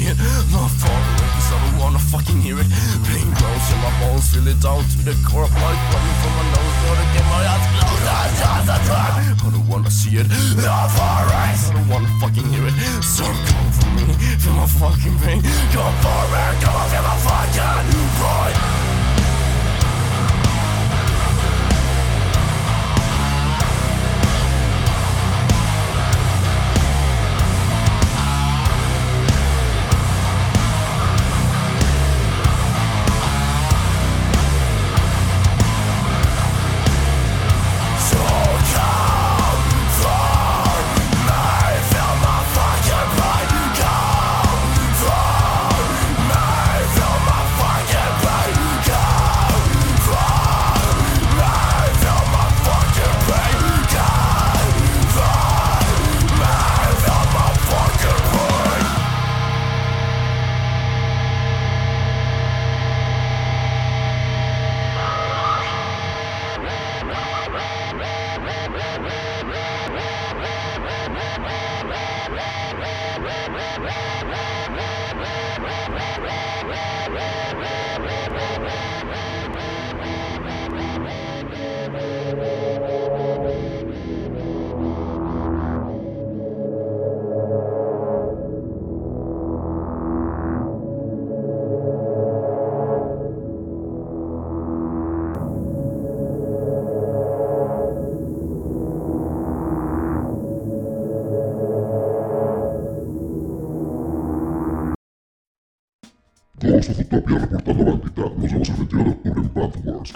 it. Not far away, cause I don't wanna fucking hear it. Pain grows till my bones, feel it down to the core. Blood coming from my nose, gotta get my eyes closed. I don't wanna see it. Not far away, I don't wanna fucking hear it. So come for me, feel my fucking pain. Come forward, come on, feel my fucking pain.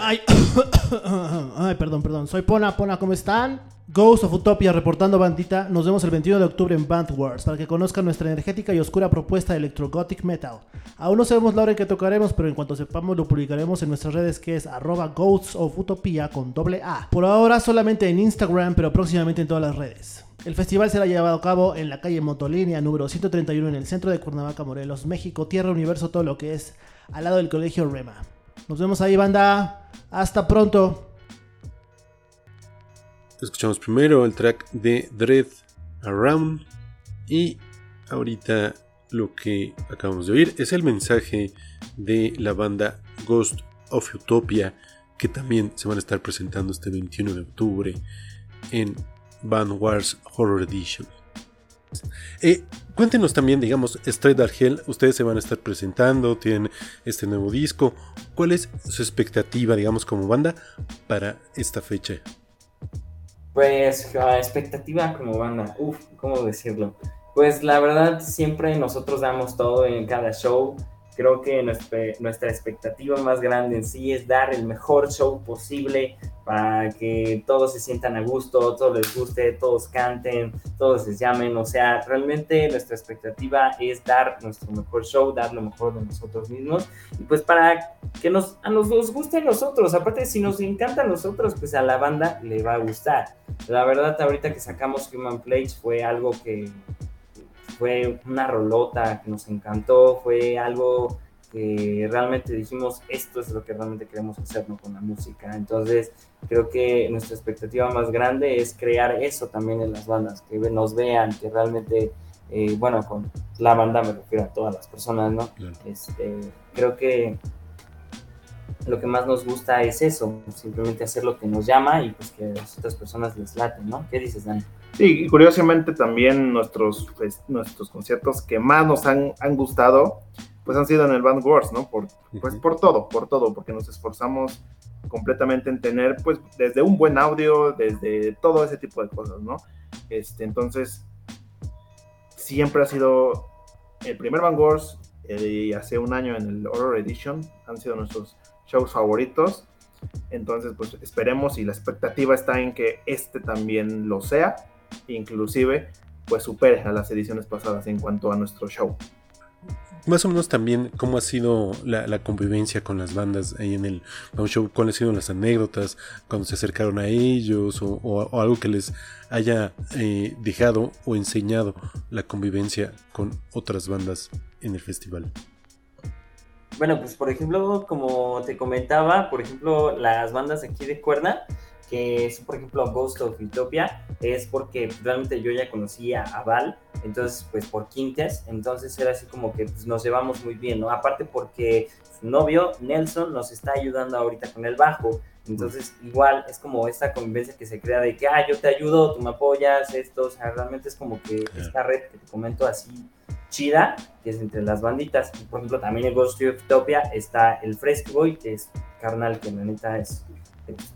Ay, perdón, perdón. Soy Pona, Pona, ¿cómo están? Ghost of Utopia reportando bandita. Nos vemos el 21 de octubre en Band Wars para que conozcan nuestra energética y oscura propuesta de Electro Gothic Metal. Aún no sabemos la hora en que tocaremos, pero en cuanto sepamos lo publicaremos en nuestras redes que es arroba Ghosts of Utopia con doble A. Por ahora solamente en Instagram, pero próximamente en todas las redes. El festival será llevado a cabo en la calle Motolínea número 131 en el centro de Cuernavaca, Morelos, México, Tierra Universo, todo lo que es al lado del colegio Rema. Nos vemos ahí, banda. Hasta pronto. Escuchamos primero el track de Dread Around y ahorita lo que acabamos de oír es el mensaje de la banda Ghost of Utopia que también se van a estar presentando este 21 de octubre en Band Wars Horror Edition. Eh, cuéntenos también, digamos, Straight Dark Hell, ustedes se van a estar presentando, tienen este nuevo disco. ¿Cuál es su expectativa, digamos, como banda para esta fecha? Pues la expectativa como banda, uff, ¿cómo decirlo? Pues la verdad siempre nosotros damos todo en cada show. Creo que nuestra, nuestra expectativa más grande en sí es dar el mejor show posible para que todos se sientan a gusto, todos les guste, todos canten, todos les llamen. O sea, realmente nuestra expectativa es dar nuestro mejor show, dar lo mejor de nosotros mismos. Y pues para que nos, a nos, nos guste a nosotros, aparte si nos encanta a nosotros, pues a la banda le va a gustar. La verdad, ahorita que sacamos Human Plates fue algo que fue una rolota que nos encantó, fue algo que realmente dijimos, esto es lo que realmente queremos hacer ¿no? con la música. Entonces, creo que nuestra expectativa más grande es crear eso también en las bandas, que nos vean, que realmente, eh, bueno, con la banda me refiero a todas las personas, ¿no? Este, creo que lo que más nos gusta es eso, simplemente hacer lo que nos llama y pues que a las otras personas les late, ¿no? ¿Qué dices, Dani? Y curiosamente también nuestros, pues, nuestros conciertos que más nos han, han gustado, pues han sido en el Band Wars, ¿no? Por, pues por todo, por todo, porque nos esforzamos completamente en tener, pues, desde un buen audio, desde todo ese tipo de cosas, ¿no? Este, entonces, siempre ha sido el primer Band Wars eh, y hace un año en el Horror Edition han sido nuestros shows favoritos. Entonces, pues esperemos y la expectativa está en que este también lo sea, inclusive pues supere a las ediciones pasadas en cuanto a nuestro show. Más o menos también cómo ha sido la, la convivencia con las bandas ahí en el Bound Show, cuáles han sido las anécdotas cuando se acercaron a ellos o, o- o algo que les haya eh, dejado o enseñado la convivencia con otras bandas en el festival. Bueno, pues por ejemplo, como te comentaba, por ejemplo, las bandas aquí de Cuerna, que es por ejemplo Ghost of Utopia, es porque realmente yo ya conocía a Val, entonces pues por Quintes, entonces era así como que pues, nos llevamos muy bien, ¿no? Aparte porque su novio, Nelson, nos está ayudando ahorita con el bajo, entonces igual es como esta convivencia que se crea de que, ah, yo te ayudo, tú me apoyas, esto, o sea, realmente es como que esta red que te comento así chida, que es entre las banditas. Y, por ejemplo, también en Ghost of Utopia está el Fresco Boy, que es carnal que la neta es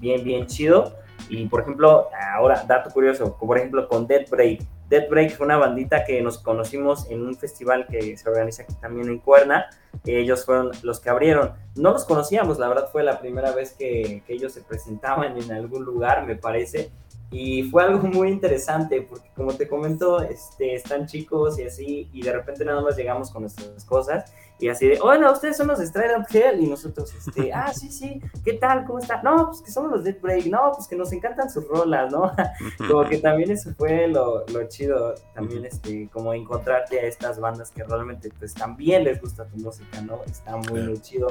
bien, bien chido. Y por ejemplo, ahora, dato curioso, por ejemplo con Dead Break. Dead Break fue una bandita que nos conocimos en un festival que se organiza aquí también en Cuerna. Ellos fueron los que abrieron. No los conocíamos, la verdad fue la primera vez que, que ellos se presentaban en algún lugar, me parece. Y fue algo muy interesante porque como te comento, este, están chicos y así, y de repente nada más llegamos con nuestras cosas y así de, hola, ustedes son los de Hell y nosotros, este, ah, sí, sí, ¿qué tal? ¿Cómo está? No, pues que somos los Dead Break, no, pues que nos encantan sus rolas, ¿no? como que también eso fue lo, lo chido, también este, como encontrarte a estas bandas que realmente pues también les gusta tu música, ¿no? Está muy, muy chido.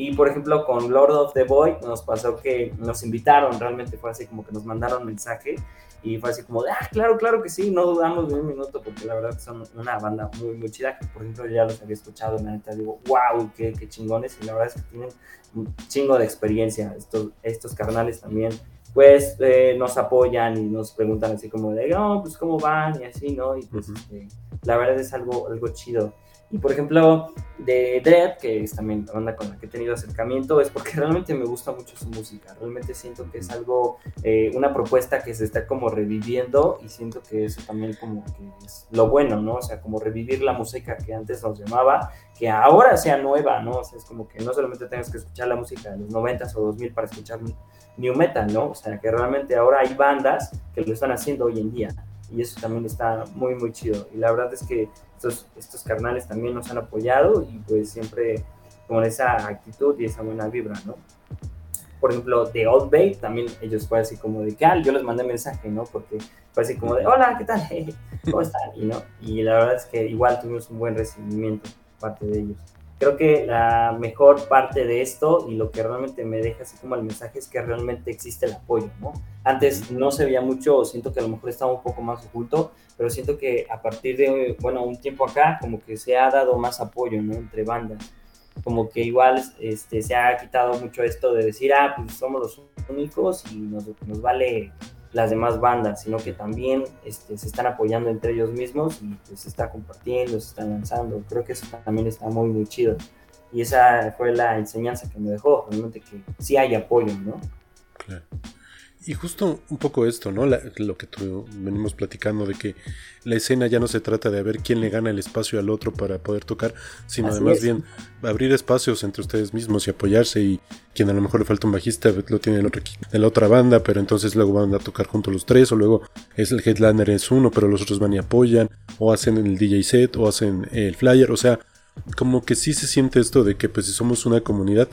Y por ejemplo, con Lord of the Void nos pasó que nos invitaron, realmente fue así como que nos mandaron mensaje y fue así como de, ah, claro, claro que sí, no dudamos de un minuto porque la verdad son una banda muy, muy chida que por ejemplo ya los había escuchado y la neta digo, wow, qué, qué chingones y la verdad es que tienen un chingo de experiencia estos, estos carnales también. Pues eh, nos apoyan y nos preguntan así como de, no, pues cómo van y así, ¿no? Y pues este, la verdad es algo, algo chido. Y por ejemplo, de Dread, que es también la banda con la que he tenido acercamiento, es porque realmente me gusta mucho su música. Realmente siento que es algo, eh, una propuesta que se está como reviviendo y siento que eso también como que es lo bueno, ¿no? O sea, como revivir la música que antes nos llamaba, que ahora sea nueva, ¿no? O sea, es como que no solamente tengas que escuchar la música de los 90s o 2000 para escuchar new metal, ¿no? O sea, que realmente ahora hay bandas que lo están haciendo hoy en día. Y eso también está muy, muy chido. Y la verdad es que estos, estos carnales también nos han apoyado y pues siempre con esa actitud y esa buena vibra, ¿no? Por ejemplo, de Old Bay, también ellos fue así como de que, ah, yo les mandé mensaje, ¿no? Porque fue así como de, hola, ¿qué tal? ¿Cómo están? Y, ¿no? y la verdad es que igual tuvimos un buen recibimiento parte de ellos. Creo que la mejor parte de esto y lo que realmente me deja así como el mensaje es que realmente existe el apoyo, ¿no? Antes no se veía mucho, siento que a lo mejor estaba un poco más oculto, pero siento que a partir de, bueno, un tiempo acá, como que se ha dado más apoyo, ¿no? Entre bandas como que igual este, se ha quitado mucho esto de decir, ah, pues somos los únicos y nos, nos vale las demás bandas, sino que también este, se están apoyando entre ellos mismos y pues, se está compartiendo, se están lanzando. Creo que eso también está muy, muy chido. Y esa fue la enseñanza que me dejó, realmente que sí hay apoyo, ¿no? Claro. Y justo un poco esto, ¿no? La- lo que tú venimos platicando de que la escena ya no se trata de ver quién le gana el espacio al otro para poder tocar, sino Así además es. bien abrir espacios entre ustedes mismos y apoyarse y quien a lo mejor le falta un bajista lo tiene el otro de la otra banda, pero entonces luego van a tocar juntos los tres o luego es el headliner es uno, pero los otros van y apoyan o hacen el DJ set o hacen el flyer, o sea, como que sí se siente esto de que pues si somos una comunidad,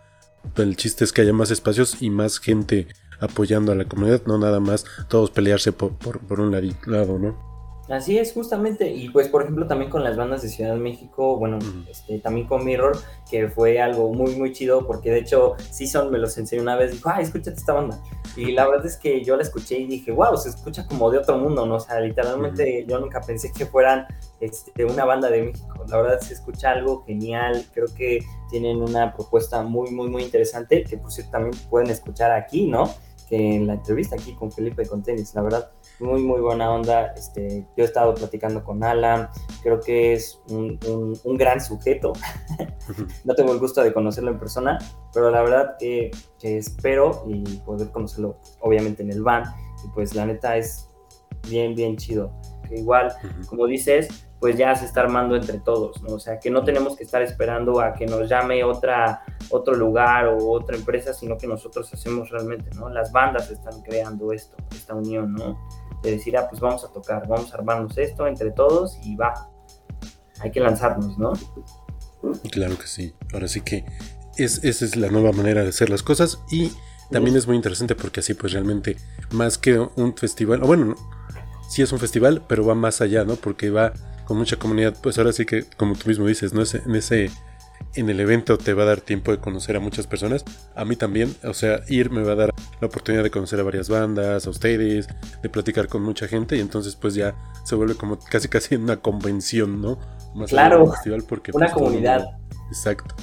el chiste es que haya más espacios y más gente apoyando a la comunidad, no nada más todos pelearse por, por, por un lado, ¿no? Así es, justamente. Y pues, por ejemplo, también con las bandas de Ciudad de México, bueno, este, también con Mirror, que fue algo muy, muy chido, porque de hecho, Season me los enseñó una vez, dijo, ay, escúchate esta banda. Y la verdad es que yo la escuché y dije, wow, se escucha como de otro mundo, ¿no? O sea, literalmente yo nunca pensé que fueran este, una banda de México. La verdad se escucha algo genial, creo que tienen una propuesta muy, muy, muy interesante, que por cierto también pueden escuchar aquí, ¿no? Que en la entrevista aquí con Felipe con Tenis, la verdad, muy, muy buena onda. Este, yo he estado platicando con Alan, creo que es un, un- un gran sujeto. no tengo el gusto de conocerlo en persona, pero la verdad que, que espero y poder conocerlo, obviamente, en el van. Y pues la neta es bien, bien chido. Que igual, como dices, pues ya se está armando entre todos, ¿no? O sea, que no tenemos que estar esperando a que nos llame otra, otro lugar o otra empresa, sino que nosotros hacemos realmente, ¿no? Las bandas están creando esto, esta unión, ¿no? De decir, ah, pues vamos a tocar, vamos a armarnos esto entre todos y va. Hay que lanzarnos, ¿no? Claro que sí. Ahora sí que es, esa es la nueva manera de hacer las cosas y también es muy interesante porque así pues realmente más que un festival, o bueno, no, sí es un festival, pero va más allá, ¿no? Porque va con mucha comunidad, pues ahora sí que como tú mismo dices, ¿no? Ese- en ese en el evento te va a dar tiempo de conocer a muchas personas, a mí también, o sea, ir me va a dar la oportunidad de conocer a varias bandas, a ustedes, de platicar con mucha gente y entonces pues ya se vuelve como casi casi una convención, ¿no? Más Claro, un festival porque una pues, mundo- comunidad. Exacto.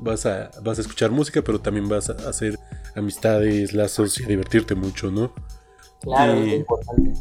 Vas a, vas a escuchar música, pero también vas a hacer amistades, lazos y a divertirte mucho, ¿no? Claro, es importante.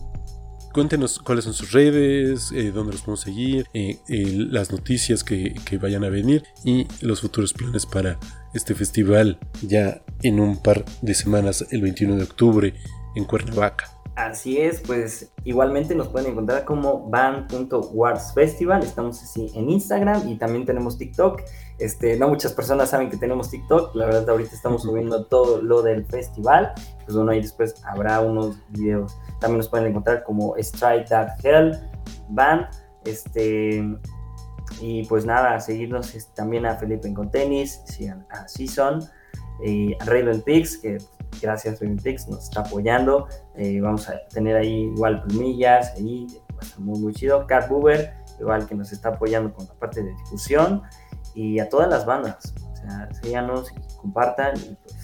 Cuéntenos cuáles son sus redes, eh, dónde los podemos seguir, eh, eh, las noticias que, que vayan a venir y los futuros planes para este festival ya en un par de semanas, el 21 de octubre, en Cuernavaca. Así es, pues igualmente nos pueden encontrar como band.wars festival, estamos así en Instagram y también tenemos TikTok. Este, no muchas personas saben que tenemos TikTok, la verdad ahorita estamos subiendo todo lo del festival, pues bueno, ahí después habrá unos videos. También nos pueden encontrar como Strike That Hell Band, este, y pues nada, seguirnos también a Felipe en con tenis, sigan a Season, a Raven Pix, que gracias Raven Pix nos está apoyando. Eh, vamos a tener ahí igual plumillas, ahí va a estar muy, muy chido. Cat Buber, igual que nos está apoyando con la parte de difusión. Y a todas las bandas, o sea, síganos y compartan y pues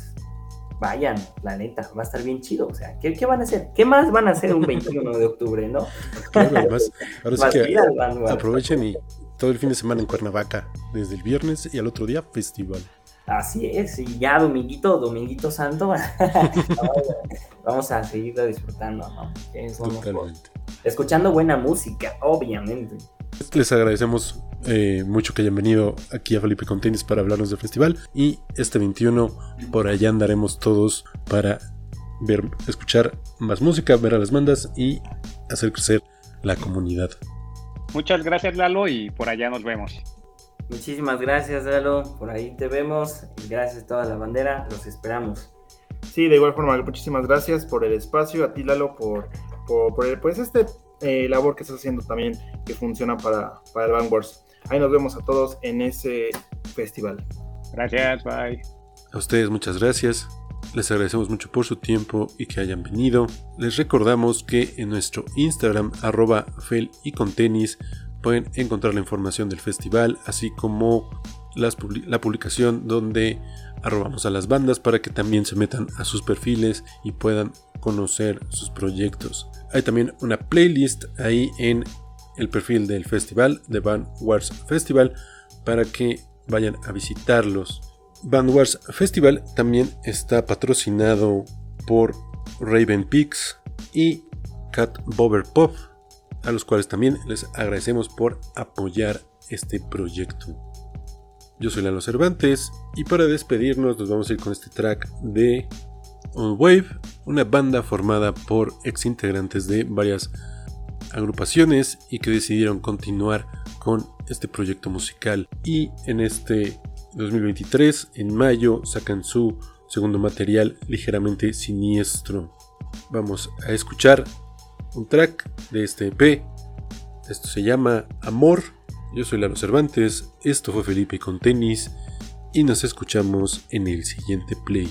vayan, la neta, va a estar bien chido. O sea, ¿qué, qué van a hacer? ¿Qué más van a hacer un 21 de octubre, no? Claro, además, ahora sí que aprovechen y todo el fin de semana en Cuernavaca, desde el viernes y al otro día festival. Así es, y ya dominguito, dominguito santo, vamos a seguirlo disfrutando, ¿no? Totalmente. Escuchando buena música, obviamente. Les agradecemos eh, mucho que hayan venido aquí a Felipe con Tenis para hablarnos del festival. Y este 21 por allá andaremos todos para ver, escuchar más música, ver a las bandas y hacer crecer la comunidad. Muchas gracias, Lalo, y por allá nos vemos. Muchísimas gracias, Lalo. Por ahí te vemos. Gracias a toda la bandera. Los esperamos. Sí, de igual forma, muchísimas gracias por el espacio, a ti Lalo por, por, por el, pues este eh, labor que estás haciendo también que funciona para, para el Vanguards. Ahí nos vemos a todos en ese festival. Gracias, bye. A ustedes muchas gracias. Les agradecemos mucho por su tiempo y que hayan venido. Les recordamos que en nuestro Instagram arroba fel y con tenis pueden encontrar la información del festival, así como las la publicación donde arrobamos a las bandas para que también se metan a sus perfiles y puedan conocer sus proyectos. Hay también una playlist ahí en el perfil del festival, de Van Wars Festival, para que vayan a visitarlos. Van Wars Festival también está patrocinado por Raven Peaks y Cat Bober Pop, a los cuales también les agradecemos por apoyar este proyecto. Yo soy Lalo Cervantes y para despedirnos nos vamos a ir con este track de On Wave, una banda formada por ex integrantes de varias agrupaciones y que decidieron continuar con este proyecto musical. Y en este 2023, en mayo, sacan su segundo material ligeramente siniestro. Vamos a escuchar un track de este EP. Esto se llama Amor. Yo soy Lalo Cervantes, esto fue Felipe con tenis y nos escuchamos en el siguiente play.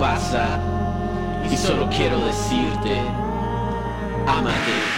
Pasa y solo quiero decirte, amate.